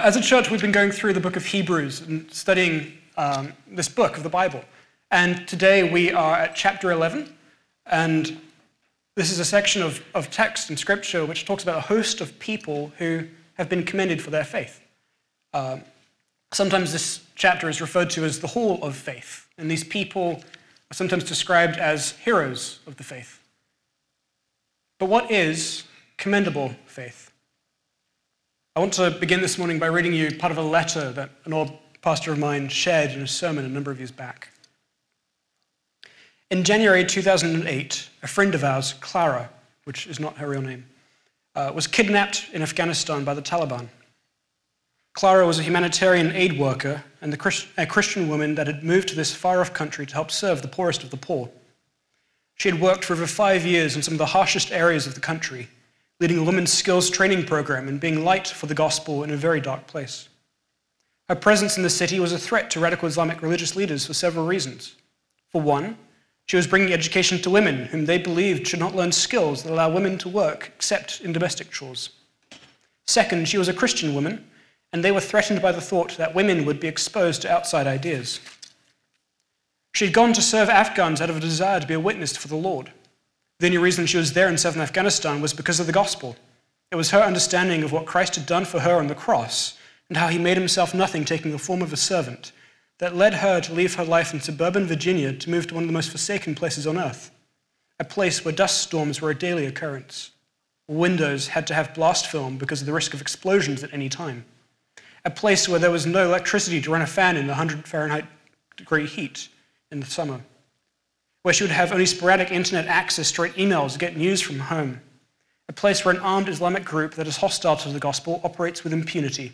Uh, as a church, we've been going through the book of Hebrews and studying um, this book of the Bible. And today we are at chapter 11. And this is a section of, of text in Scripture which talks about a host of people who have been commended for their faith. Um, sometimes this chapter is referred to as the Hall of Faith. And these people are sometimes described as heroes of the faith. But what is commendable faith? I want to begin this morning by reading you part of a letter that an old pastor of mine shared in a sermon a number of years back. In January 2008, a friend of ours, Clara, which is not her real name, uh, was kidnapped in Afghanistan by the Taliban. Clara was a humanitarian aid worker and Christ- a Christian woman that had moved to this far off country to help serve the poorest of the poor. She had worked for over five years in some of the harshest areas of the country leading a women's skills training program and being light for the gospel in a very dark place. Her presence in the city was a threat to radical Islamic religious leaders for several reasons. For one, she was bringing education to women whom they believed should not learn skills that allow women to work except in domestic chores. Second, she was a Christian woman, and they were threatened by the thought that women would be exposed to outside ideas. She had gone to serve Afghans out of a desire to be a witness for the Lord. The only reason she was there in southern Afghanistan was because of the gospel. It was her understanding of what Christ had done for her on the cross and how he made himself nothing, taking the form of a servant, that led her to leave her life in suburban Virginia to move to one of the most forsaken places on earth, a place where dust storms were a daily occurrence. Windows had to have blast film because of the risk of explosions at any time. A place where there was no electricity to run a fan in 100 Fahrenheit degree heat in the summer where she would have only sporadic internet access to write emails to get news from home, a place where an armed Islamic group that is hostile to the gospel operates with impunity.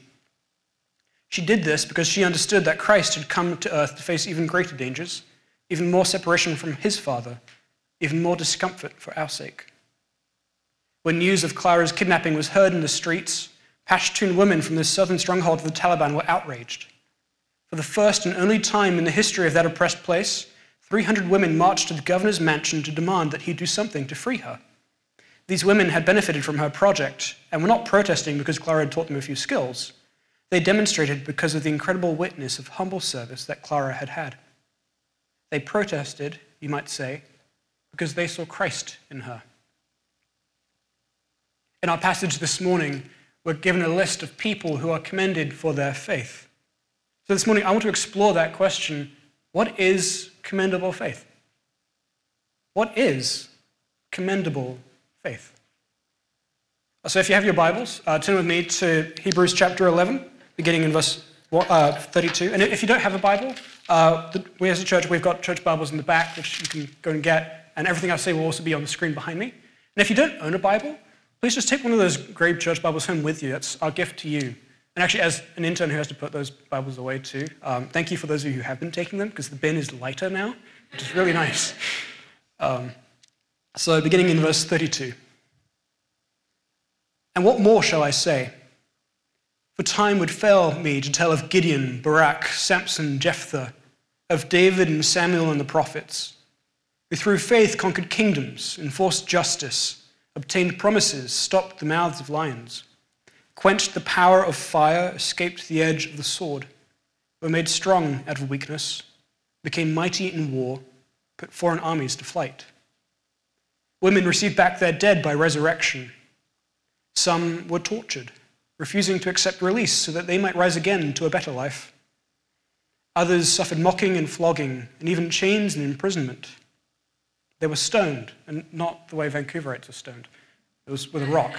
She did this because she understood that Christ had come to earth to face even greater dangers, even more separation from his Father, even more discomfort for our sake. When news of Clara's kidnapping was heard in the streets, Pashtun women from the southern stronghold of the Taliban were outraged. For the first and only time in the history of that oppressed place, 300 women marched to the governor's mansion to demand that he do something to free her. These women had benefited from her project and were not protesting because Clara had taught them a few skills. They demonstrated because of the incredible witness of humble service that Clara had had. They protested, you might say, because they saw Christ in her. In our passage this morning, we're given a list of people who are commended for their faith. So this morning, I want to explore that question what is commendable faith? What is commendable faith? So, if you have your Bibles, uh, turn with me to Hebrews chapter 11, beginning in verse uh, 32. And if you don't have a Bible, uh, the, we as a church, we've got church Bibles in the back, which you can go and get. And everything I say will also be on the screen behind me. And if you don't own a Bible, please just take one of those gray church Bibles home with you. That's our gift to you. And actually, as an intern who has to put those Bibles away too, um, thank you for those of you who have been taking them because the bin is lighter now, which is really nice. Um, so, beginning in verse 32. And what more shall I say? For time would fail me to tell of Gideon, Barak, Samson, Jephthah, of David and Samuel and the prophets, who through faith conquered kingdoms, enforced justice, obtained promises, stopped the mouths of lions quenched the power of fire, escaped the edge of the sword, were made strong out of weakness, became mighty in war, put foreign armies to flight. Women received back their dead by resurrection. Some were tortured, refusing to accept release so that they might rise again to a better life. Others suffered mocking and flogging, and even chains and imprisonment. They were stoned, and not the way Vancouverites are stoned. It was with a rock.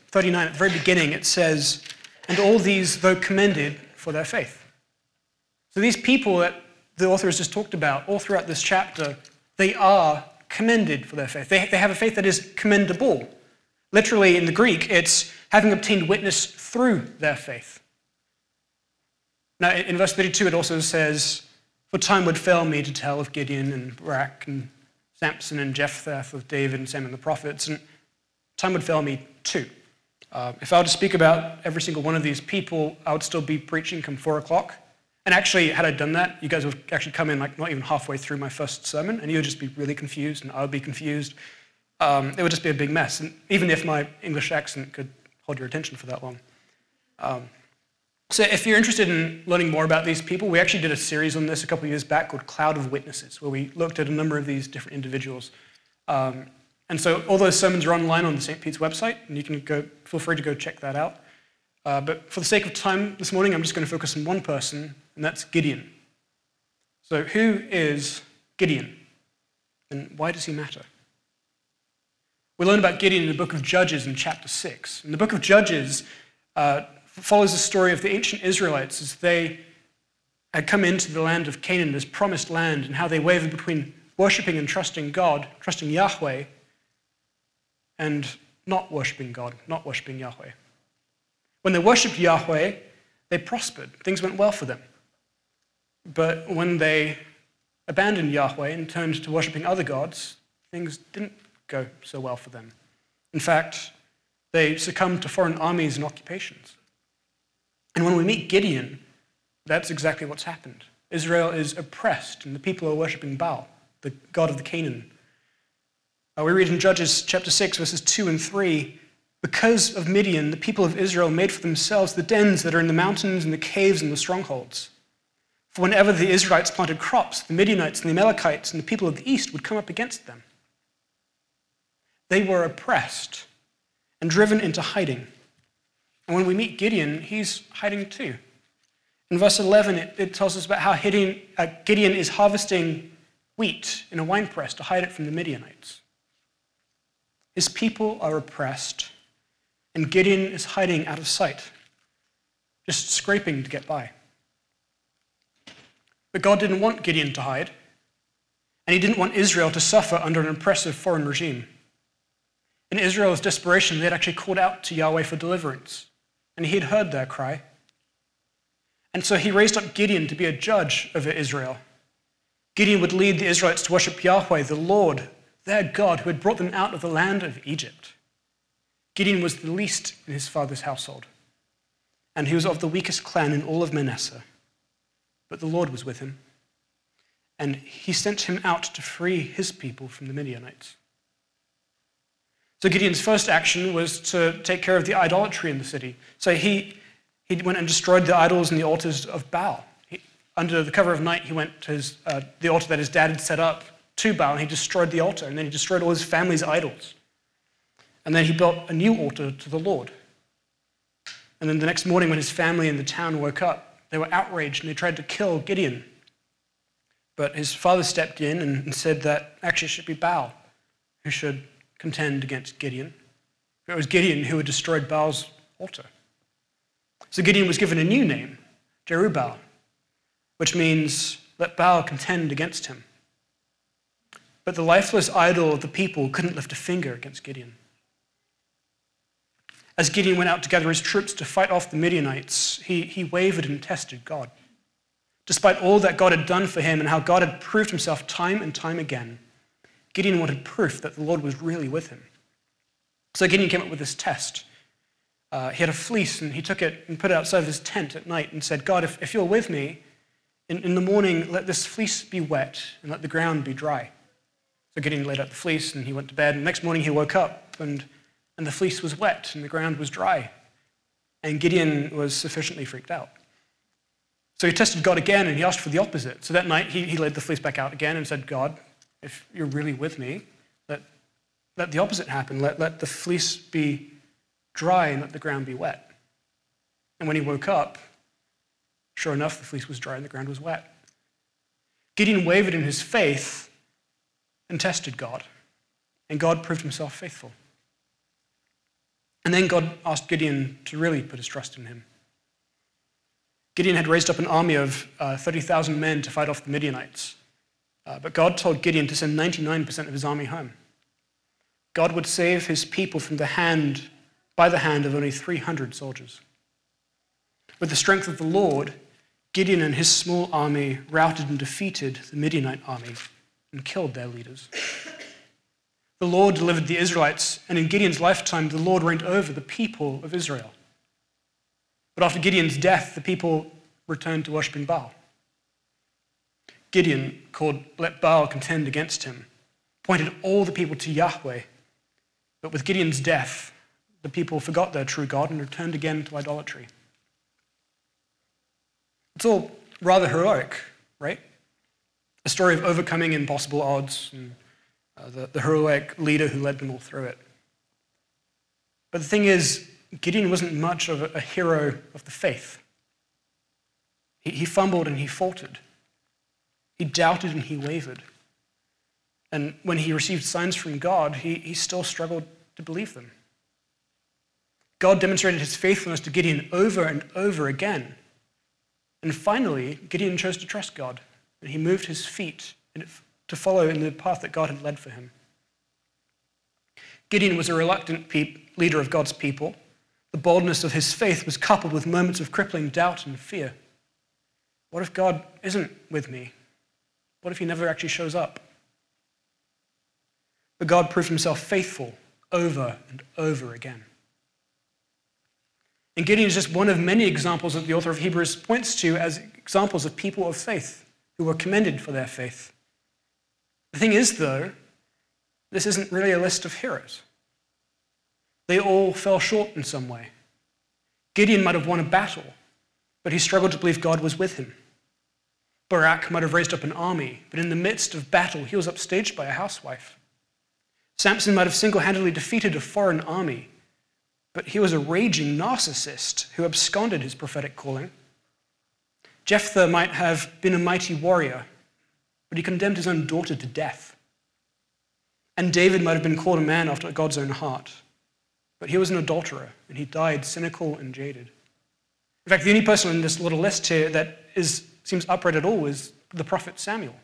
39, at the very beginning, it says, And all these, though commended for their faith. So these people that the author has just talked about all throughout this chapter, they are commended for their faith. They, they have a faith that is commendable. Literally, in the Greek, it's having obtained witness through their faith. Now, in verse 32, it also says, For time would fail me to tell of Gideon and Barak and Samson and Jephthah, of David and Samuel and the prophets, and time would fail me too. Uh, if I were to speak about every single one of these people, I would still be preaching come four o'clock. And actually, had I done that, you guys would actually come in like not even halfway through my first sermon, and you would just be really confused, and I would be confused. Um, it would just be a big mess, and even if my English accent could hold your attention for that long. Um, so, if you're interested in learning more about these people, we actually did a series on this a couple of years back called Cloud of Witnesses, where we looked at a number of these different individuals. Um, and so, all those sermons are online on the St. Pete's website, and you can go, feel free to go check that out. Uh, but for the sake of time this morning, I'm just going to focus on one person, and that's Gideon. So, who is Gideon? And why does he matter? We learn about Gideon in the book of Judges in chapter 6. In the book of Judges, uh, follows the story of the ancient Israelites as they had come into the land of Canaan, this promised land, and how they wavered between worshipping and trusting God, trusting Yahweh, and not worshipping God, not worshipping Yahweh. When they worshipped Yahweh, they prospered. Things went well for them. But when they abandoned Yahweh and turned to worshipping other gods, things didn't go so well for them. In fact, they succumbed to foreign armies and occupations. And when we meet Gideon, that's exactly what's happened. Israel is oppressed, and the people are worshipping Baal, the god of the Canaan. Uh, we read in Judges chapter 6, verses 2 and 3 Because of Midian, the people of Israel made for themselves the dens that are in the mountains and the caves and the strongholds. For whenever the Israelites planted crops, the Midianites and the Amalekites and the people of the east would come up against them. They were oppressed and driven into hiding. And when we meet Gideon, he's hiding too. In verse 11, it, it tells us about how Gideon, uh, Gideon is harvesting wheat in a winepress to hide it from the Midianites. His people are oppressed, and Gideon is hiding out of sight, just scraping to get by. But God didn't want Gideon to hide, and he didn't want Israel to suffer under an oppressive foreign regime. In Israel's desperation, they had actually called out to Yahweh for deliverance and he had heard their cry. And so he raised up Gideon to be a judge over Israel. Gideon would lead the Israelites to worship Yahweh, the Lord, their God, who had brought them out of the land of Egypt. Gideon was the least in his father's household, and he was of the weakest clan in all of Manasseh. But the Lord was with him, and he sent him out to free his people from the Midianites. So Gideon's first action was to take care of the idolatry in the city. So he, he went and destroyed the idols and the altars of Baal. He, under the cover of night, he went to his, uh, the altar that his dad had set up to Baal, and he destroyed the altar, and then he destroyed all his family's idols. And then he built a new altar to the Lord. And then the next morning, when his family in the town woke up, they were outraged and they tried to kill Gideon. But his father stepped in and said that actually it should be Baal who should contend against Gideon. It was Gideon who had destroyed Baal's altar. So Gideon was given a new name, Jerubbaal, which means let Baal contend against him. But the lifeless idol of the people couldn't lift a finger against Gideon. As Gideon went out to gather his troops to fight off the Midianites, he, he wavered and tested God. Despite all that God had done for him and how God had proved himself time and time again, Gideon wanted proof that the Lord was really with him. So Gideon came up with this test. Uh, he had a fleece and he took it and put it outside of his tent at night and said, God, if, if you're with me, in, in the morning let this fleece be wet and let the ground be dry. So Gideon laid out the fleece and he went to bed. And the next morning he woke up and, and the fleece was wet and the ground was dry. And Gideon was sufficiently freaked out. So he tested God again and he asked for the opposite. So that night he, he laid the fleece back out again and said, God, if you're really with me, let, let the opposite happen. Let, let the fleece be dry and let the ground be wet. And when he woke up, sure enough, the fleece was dry and the ground was wet. Gideon wavered in his faith and tested God, and God proved himself faithful. And then God asked Gideon to really put his trust in him. Gideon had raised up an army of uh, 30,000 men to fight off the Midianites. Uh, but God told Gideon to send 99% of his army home. God would save his people from the hand, by the hand of only 300 soldiers. With the strength of the Lord, Gideon and his small army routed and defeated the Midianite army and killed their leaders. The Lord delivered the Israelites, and in Gideon's lifetime, the Lord reigned over the people of Israel. But after Gideon's death, the people returned to worshipping Baal. Gideon called, Let Baal contend against him, pointed all the people to Yahweh. But with Gideon's death, the people forgot their true God and returned again to idolatry. It's all rather heroic, right? A story of overcoming impossible odds and uh, the, the heroic leader who led them all through it. But the thing is, Gideon wasn't much of a, a hero of the faith. He, he fumbled and he faltered. He doubted and he wavered. And when he received signs from God, he, he still struggled to believe them. God demonstrated his faithfulness to Gideon over and over again. And finally, Gideon chose to trust God, and he moved his feet to follow in the path that God had led for him. Gideon was a reluctant pe- leader of God's people. The boldness of his faith was coupled with moments of crippling doubt and fear. What if God isn't with me? What if he never actually shows up? But God proved himself faithful over and over again. And Gideon is just one of many examples that the author of Hebrews points to as examples of people of faith who were commended for their faith. The thing is, though, this isn't really a list of heroes. They all fell short in some way. Gideon might have won a battle, but he struggled to believe God was with him. Barak might have raised up an army, but in the midst of battle, he was upstaged by a housewife. Samson might have single handedly defeated a foreign army, but he was a raging narcissist who absconded his prophetic calling. Jephthah might have been a mighty warrior, but he condemned his own daughter to death. And David might have been called a man after God's own heart, but he was an adulterer, and he died cynical and jaded. In fact, the only person in this little list here that is, seems upright at all is the prophet Samuel.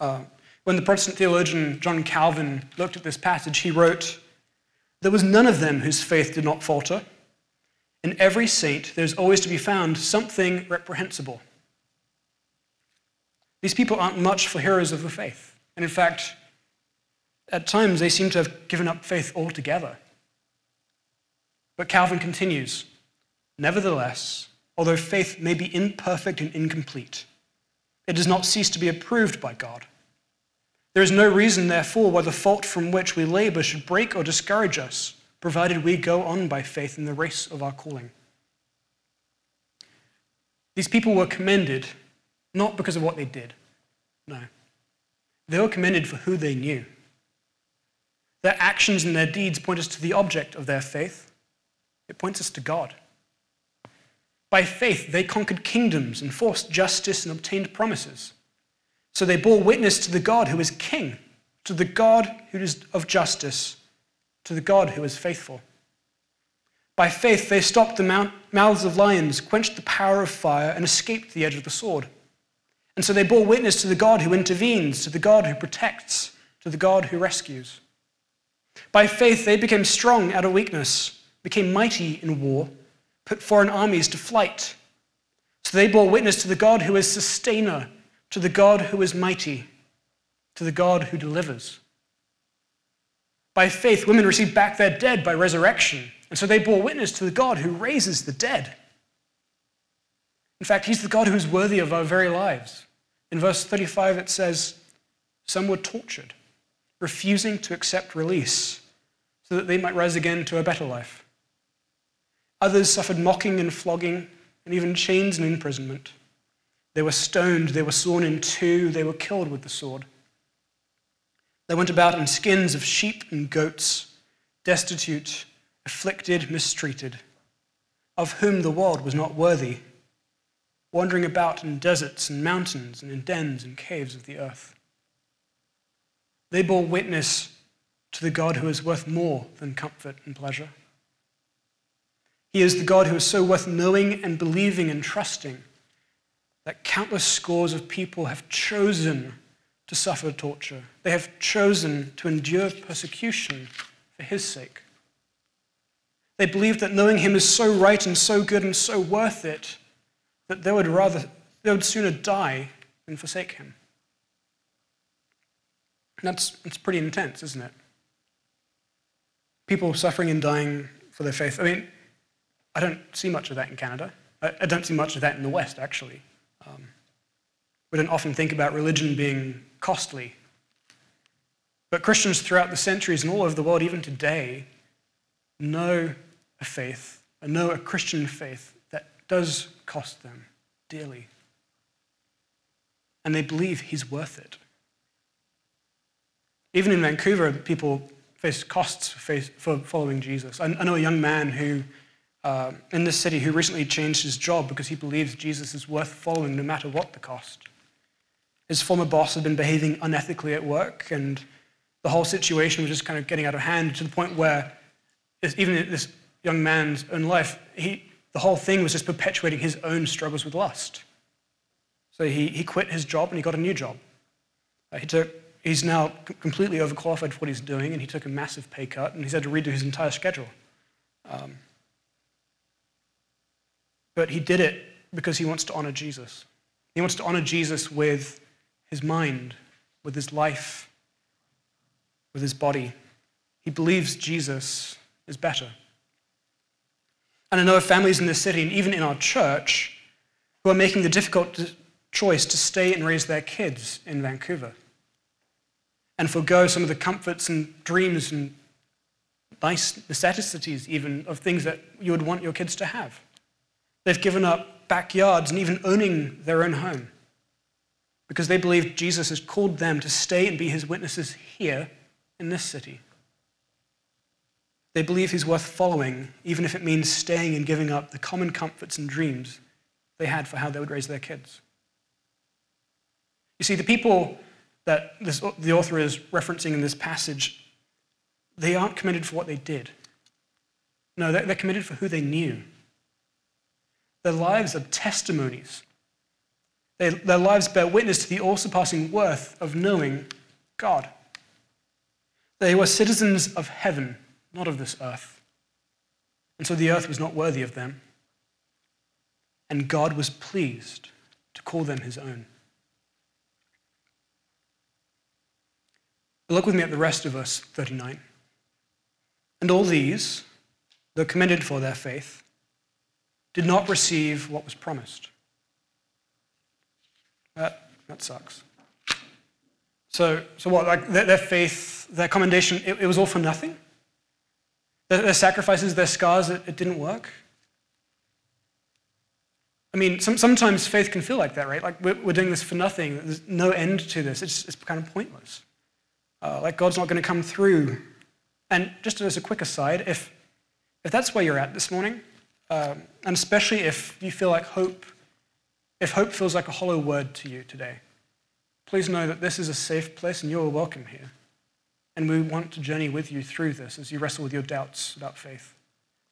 Uh, when the Protestant theologian John Calvin looked at this passage, he wrote, there was none of them whose faith did not falter. In every saint, there's always to be found something reprehensible. These people aren't much for heroes of the faith. And in fact, at times they seem to have given up faith altogether. But Calvin continues Nevertheless, although faith may be imperfect and incomplete, it does not cease to be approved by God. There is no reason, therefore, why the fault from which we labor should break or discourage us, provided we go on by faith in the race of our calling. These people were commended not because of what they did, no. They were commended for who they knew. Their actions and their deeds point us to the object of their faith, it points us to God. By faith, they conquered kingdoms, enforced justice, and obtained promises. So they bore witness to the God who is king, to the God who is of justice, to the God who is faithful. By faith, they stopped the mouths of lions, quenched the power of fire, and escaped the edge of the sword. And so they bore witness to the God who intervenes, to the God who protects, to the God who rescues. By faith, they became strong out of weakness, became mighty in war, put foreign armies to flight. So they bore witness to the God who is sustainer, to the God who is mighty, to the God who delivers. By faith, women received back their dead by resurrection, and so they bore witness to the God who raises the dead. In fact, He's the God who is worthy of our very lives. In verse 35, it says, Some were tortured, refusing to accept release so that they might rise again to a better life. Others suffered mocking and flogging, and even chains and imprisonment. They were stoned, they were sawn in two, they were killed with the sword. They went about in skins of sheep and goats, destitute, afflicted, mistreated, of whom the world was not worthy, wandering about in deserts and mountains and in dens and caves of the earth. They bore witness to the God who is worth more than comfort and pleasure. He is the God who is so worth knowing and believing and trusting that countless scores of people have chosen to suffer torture. They have chosen to endure persecution for his sake. They believe that knowing him is so right and so good and so worth it that they would rather, they would sooner die than forsake him. And that's, that's pretty intense, isn't it? People suffering and dying for their faith. I mean, I don't see much of that in Canada. I, I don't see much of that in the West, actually. Um, we don't often think about religion being costly. But Christians throughout the centuries and all over the world, even today, know a faith, know a Christian faith that does cost them dearly. And they believe he's worth it. Even in Vancouver, people face costs for following Jesus. I know a young man who, uh, in this city, who recently changed his job because he believes Jesus is worth following no matter what the cost. His former boss had been behaving unethically at work, and the whole situation was just kind of getting out of hand to the point where, even in this young man's own life, he, the whole thing was just perpetuating his own struggles with lust. So he, he quit his job and he got a new job. Uh, he took, he's now completely overqualified for what he's doing, and he took a massive pay cut, and he's had to redo his entire schedule. Um, but he did it because he wants to honor Jesus. He wants to honor Jesus with his mind, with his life, with his body. He believes Jesus is better. And I know of families in this city and even in our church who are making the difficult choice to stay and raise their kids in Vancouver and forego some of the comforts and dreams and nice necessities, even of things that you would want your kids to have. They've given up backyards and even owning their own home because they believe Jesus has called them to stay and be his witnesses here in this city. They believe he's worth following, even if it means staying and giving up the common comforts and dreams they had for how they would raise their kids. You see, the people that this, the author is referencing in this passage, they aren't committed for what they did. No, they're, they're committed for who they knew. Their lives are testimonies they, their lives bear witness to the all surpassing worth of knowing God. They were citizens of heaven, not of this earth. And so the earth was not worthy of them. And God was pleased to call them his own. But look with me at the rest of verse 39. And all these, though commended for their faith, did not receive what was promised. That, that sucks. So, so what? Like their, their faith, their commendation, it, it, was all for nothing? Their, their sacrifices, their scars, it, it, didn't work? I mean, some, sometimes faith can feel like that, right? Like we're, we're, doing this for nothing. There's no end to this. It's, it's kind of pointless. Uh, like God's not going to come through. And just as a quick aside, if, if that's where you're at this morning, um, and especially if you feel like hope if hope feels like a hollow word to you today, please know that this is a safe place and you're welcome here. And we want to journey with you through this as you wrestle with your doubts about faith.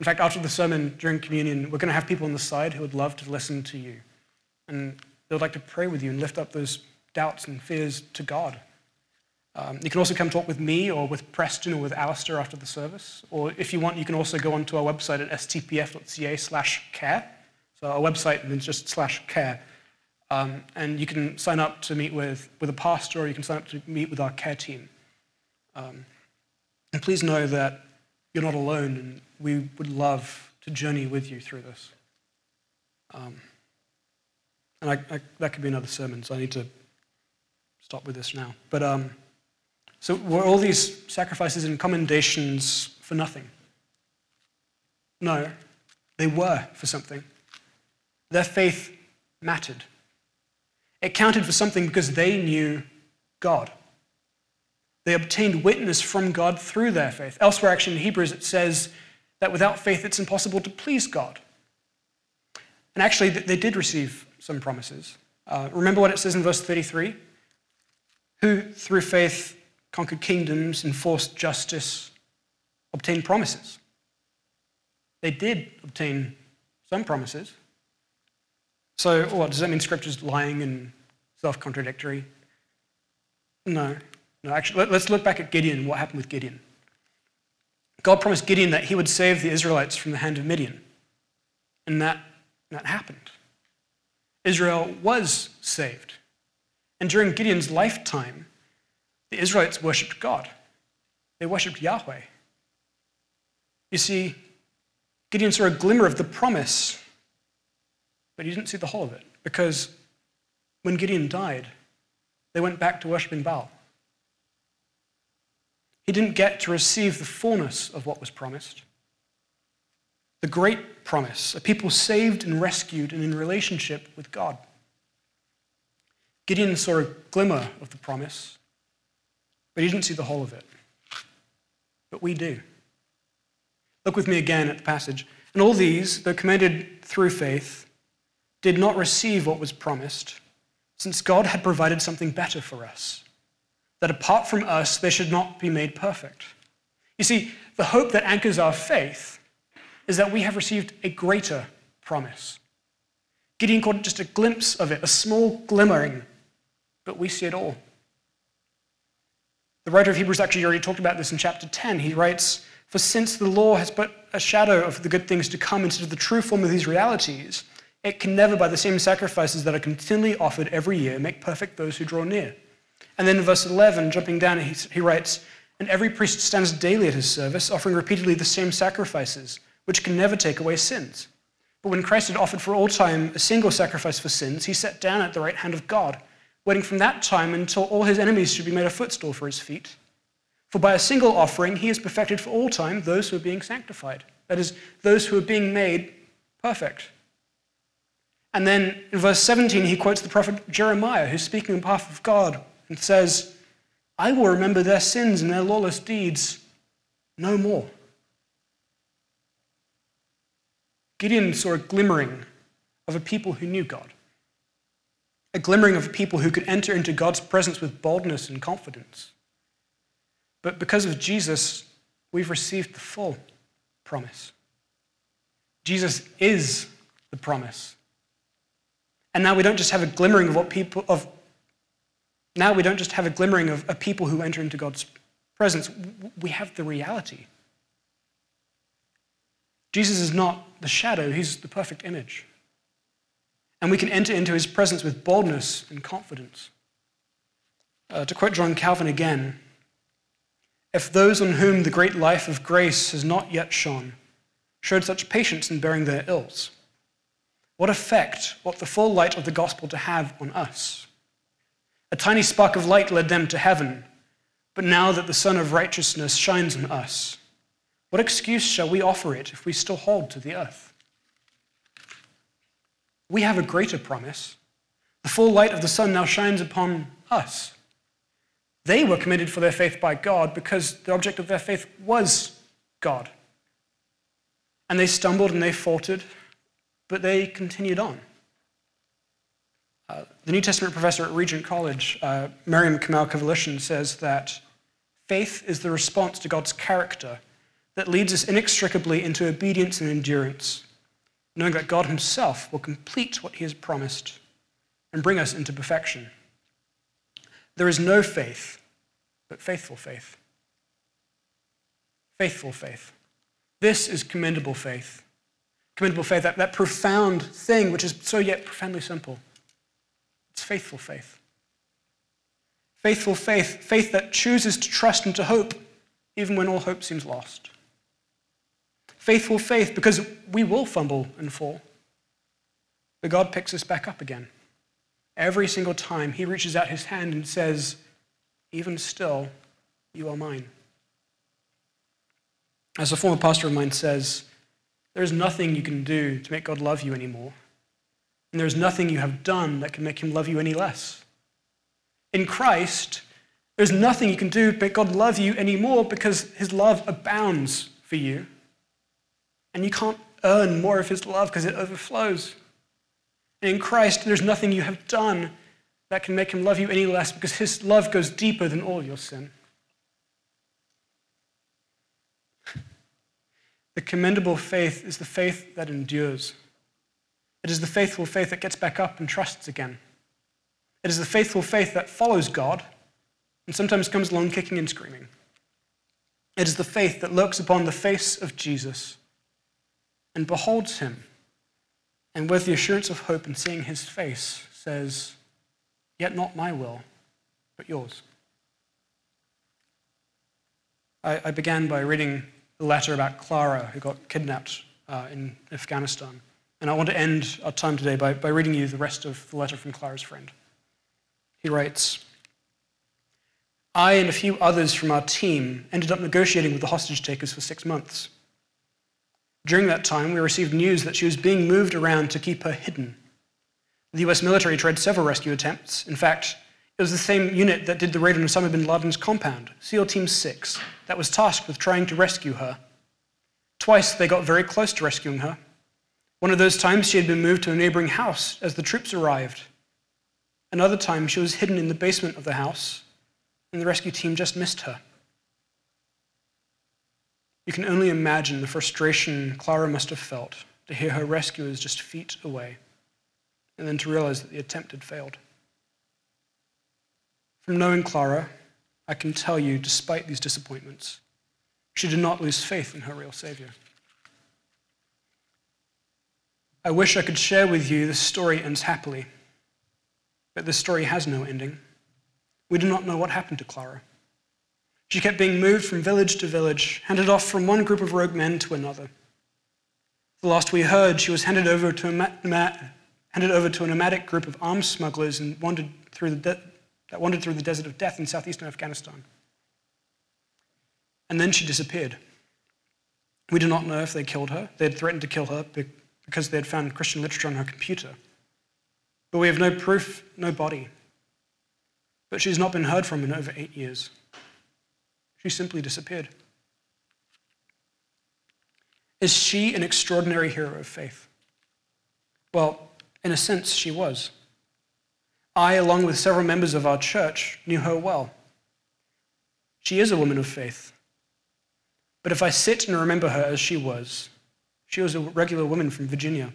In fact, after the sermon during communion, we're going to have people on the side who would love to listen to you. And they would like to pray with you and lift up those doubts and fears to God. Um, you can also come talk with me or with Preston or with Alistair after the service. Or if you want, you can also go onto our website at stpf.ca slash care so our website is just slash care. Um, and you can sign up to meet with, with a pastor or you can sign up to meet with our care team. Um, and please know that you're not alone and we would love to journey with you through this. Um, and I, I, that could be another sermon, so I need to stop with this now. But um, so were all these sacrifices and commendations for nothing? No, they were for something. Their faith mattered. It counted for something because they knew God. They obtained witness from God through their faith. Elsewhere, actually, in Hebrews, it says that without faith it's impossible to please God. And actually, they did receive some promises. Uh, remember what it says in verse 33? Who, through faith, conquered kingdoms, enforced justice, obtained promises. They did obtain some promises. So, what does that mean? Scripture's lying and self-contradictory? No, no. Actually, let's look back at Gideon. What happened with Gideon? God promised Gideon that he would save the Israelites from the hand of Midian, and that that happened. Israel was saved. And during Gideon's lifetime, the Israelites worshipped God. They worshipped Yahweh. You see, Gideon saw a glimmer of the promise, but he didn't see the whole of it because when Gideon died, they went back to worshipping Baal. He didn't get to receive the fullness of what was promised. The great promise, a people saved and rescued and in relationship with God. Gideon saw a glimmer of the promise, but he didn't see the whole of it. But we do. Look with me again at the passage. And all these, though commended through faith, did not receive what was promised, since God had provided something better for us, that apart from us they should not be made perfect. You see, the hope that anchors our faith is that we have received a greater promise. Gideon caught just a glimpse of it, a small glimmering, but we see it all. The writer of Hebrews actually already talked about this in chapter 10. He writes, For since the law has but a shadow of the good things to come instead of the true form of these realities, it can never, by the same sacrifices that are continually offered every year, make perfect those who draw near. And then in verse 11, jumping down, he, he writes, And every priest stands daily at his service, offering repeatedly the same sacrifices which can never take away sins. But when Christ had offered for all time a single sacrifice for sins, he sat down at the right hand of God, waiting from that time until all his enemies should be made a footstool for his feet. For by a single offering, he has perfected for all time those who are being sanctified. That is, those who are being made perfect. And then in verse 17, he quotes the prophet Jeremiah, who's speaking on behalf of God, and says, I will remember their sins and their lawless deeds no more. Gideon saw a glimmering of a people who knew God, a glimmering of a people who could enter into God's presence with boldness and confidence. But because of Jesus, we've received the full promise. Jesus is the promise. And now we don't just have a glimmering of what people of now we don't just have a glimmering of, of people who enter into God's presence. We have the reality. Jesus is not the shadow, he's the perfect image. And we can enter into his presence with boldness and confidence. Uh, to quote John Calvin again, if those on whom the great life of grace has not yet shone showed such patience in bearing their ills, what effect ought the full light of the gospel to have on us? A tiny spark of light led them to heaven, but now that the Sun of righteousness shines on us, what excuse shall we offer it if we still hold to the earth? We have a greater promise. The full light of the sun now shines upon us. They were committed for their faith by God because the object of their faith was God. And they stumbled and they faltered, but they continued on. Uh, the New Testament professor at Regent College, uh, Mariam Kovalishyn, says that faith is the response to God's character that leads us inextricably into obedience and endurance, knowing that God Himself will complete what He has promised and bring us into perfection. There is no faith but faithful faith. Faithful faith. This is commendable faith. Commendable faith, that, that profound thing which is so yet profoundly simple. It's faithful faith. Faithful faith, faith that chooses to trust and to hope even when all hope seems lost faithful faith because we will fumble and fall. But God picks us back up again. Every single time, He reaches out His hand and says, Even still, you are mine. As a former pastor of mine says, there's nothing you can do to make God love you anymore. And there's nothing you have done that can make him love you any less. In Christ, there's nothing you can do to make God love you anymore because his love abounds for you. And you can't earn more of his love because it overflows. And in Christ, there's nothing you have done that can make him love you any less because his love goes deeper than all your sin. The commendable faith is the faith that endures. It is the faithful faith that gets back up and trusts again. It is the faithful faith that follows God and sometimes comes along kicking and screaming. It is the faith that looks upon the face of Jesus and beholds him and with the assurance of hope and seeing his face, says, Yet not my will, but yours. I, I began by reading a letter about Clara, who got kidnapped uh, in Afghanistan. And I want to end our time today by, by reading you the rest of the letter from Clara's friend. He writes I and a few others from our team ended up negotiating with the hostage takers for six months. During that time, we received news that she was being moved around to keep her hidden. The US military tried several rescue attempts. In fact, it was the same unit that did the raid on Osama bin Laden's compound, SEAL Team 6, that was tasked with trying to rescue her. Twice they got very close to rescuing her. One of those times she had been moved to a neighboring house as the troops arrived. Another time she was hidden in the basement of the house, and the rescue team just missed her. You can only imagine the frustration Clara must have felt to hear her rescuers just feet away, and then to realize that the attempt had failed. From knowing Clara, I can tell you, despite these disappointments, she did not lose faith in her real Savior. I wish I could share with you this story ends happily, but this story has no ending. We do not know what happened to Clara. She kept being moved from village to village, handed off from one group of rogue men to another. The last we heard, she was handed over to a, handed over to a nomadic group of arms smugglers and wandered through the de- that wandered through the desert of death in southeastern Afghanistan. And then she disappeared. We do not know if they killed her. They had threatened to kill her because they had found Christian literature on her computer. But we have no proof, no body. But she's not been heard from in over eight years. She simply disappeared. Is she an extraordinary hero of faith? Well, in a sense, she was. I, along with several members of our church, knew her well. She is a woman of faith. But if I sit and remember her as she was, she was a regular woman from Virginia,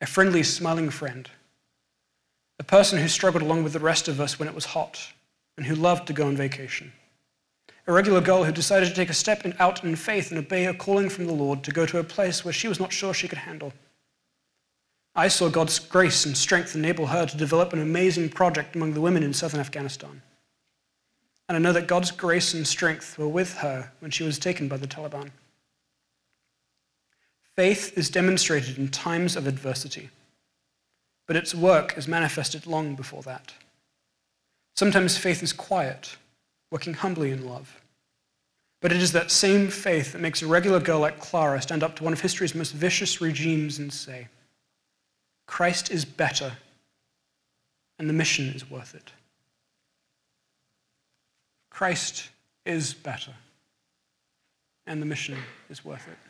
a friendly, smiling friend, a person who struggled along with the rest of us when it was hot and who loved to go on vacation, a regular girl who decided to take a step out in faith and obey a calling from the Lord to go to a place where she was not sure she could handle. I saw God's grace and strength enable her to develop an amazing project among the women in southern Afghanistan. And I know that God's grace and strength were with her when she was taken by the Taliban. Faith is demonstrated in times of adversity, but its work is manifested long before that. Sometimes faith is quiet, working humbly in love. But it is that same faith that makes a regular girl like Clara stand up to one of history's most vicious regimes and say, Christ is better, and the mission is worth it. Christ is better, and the mission is worth it.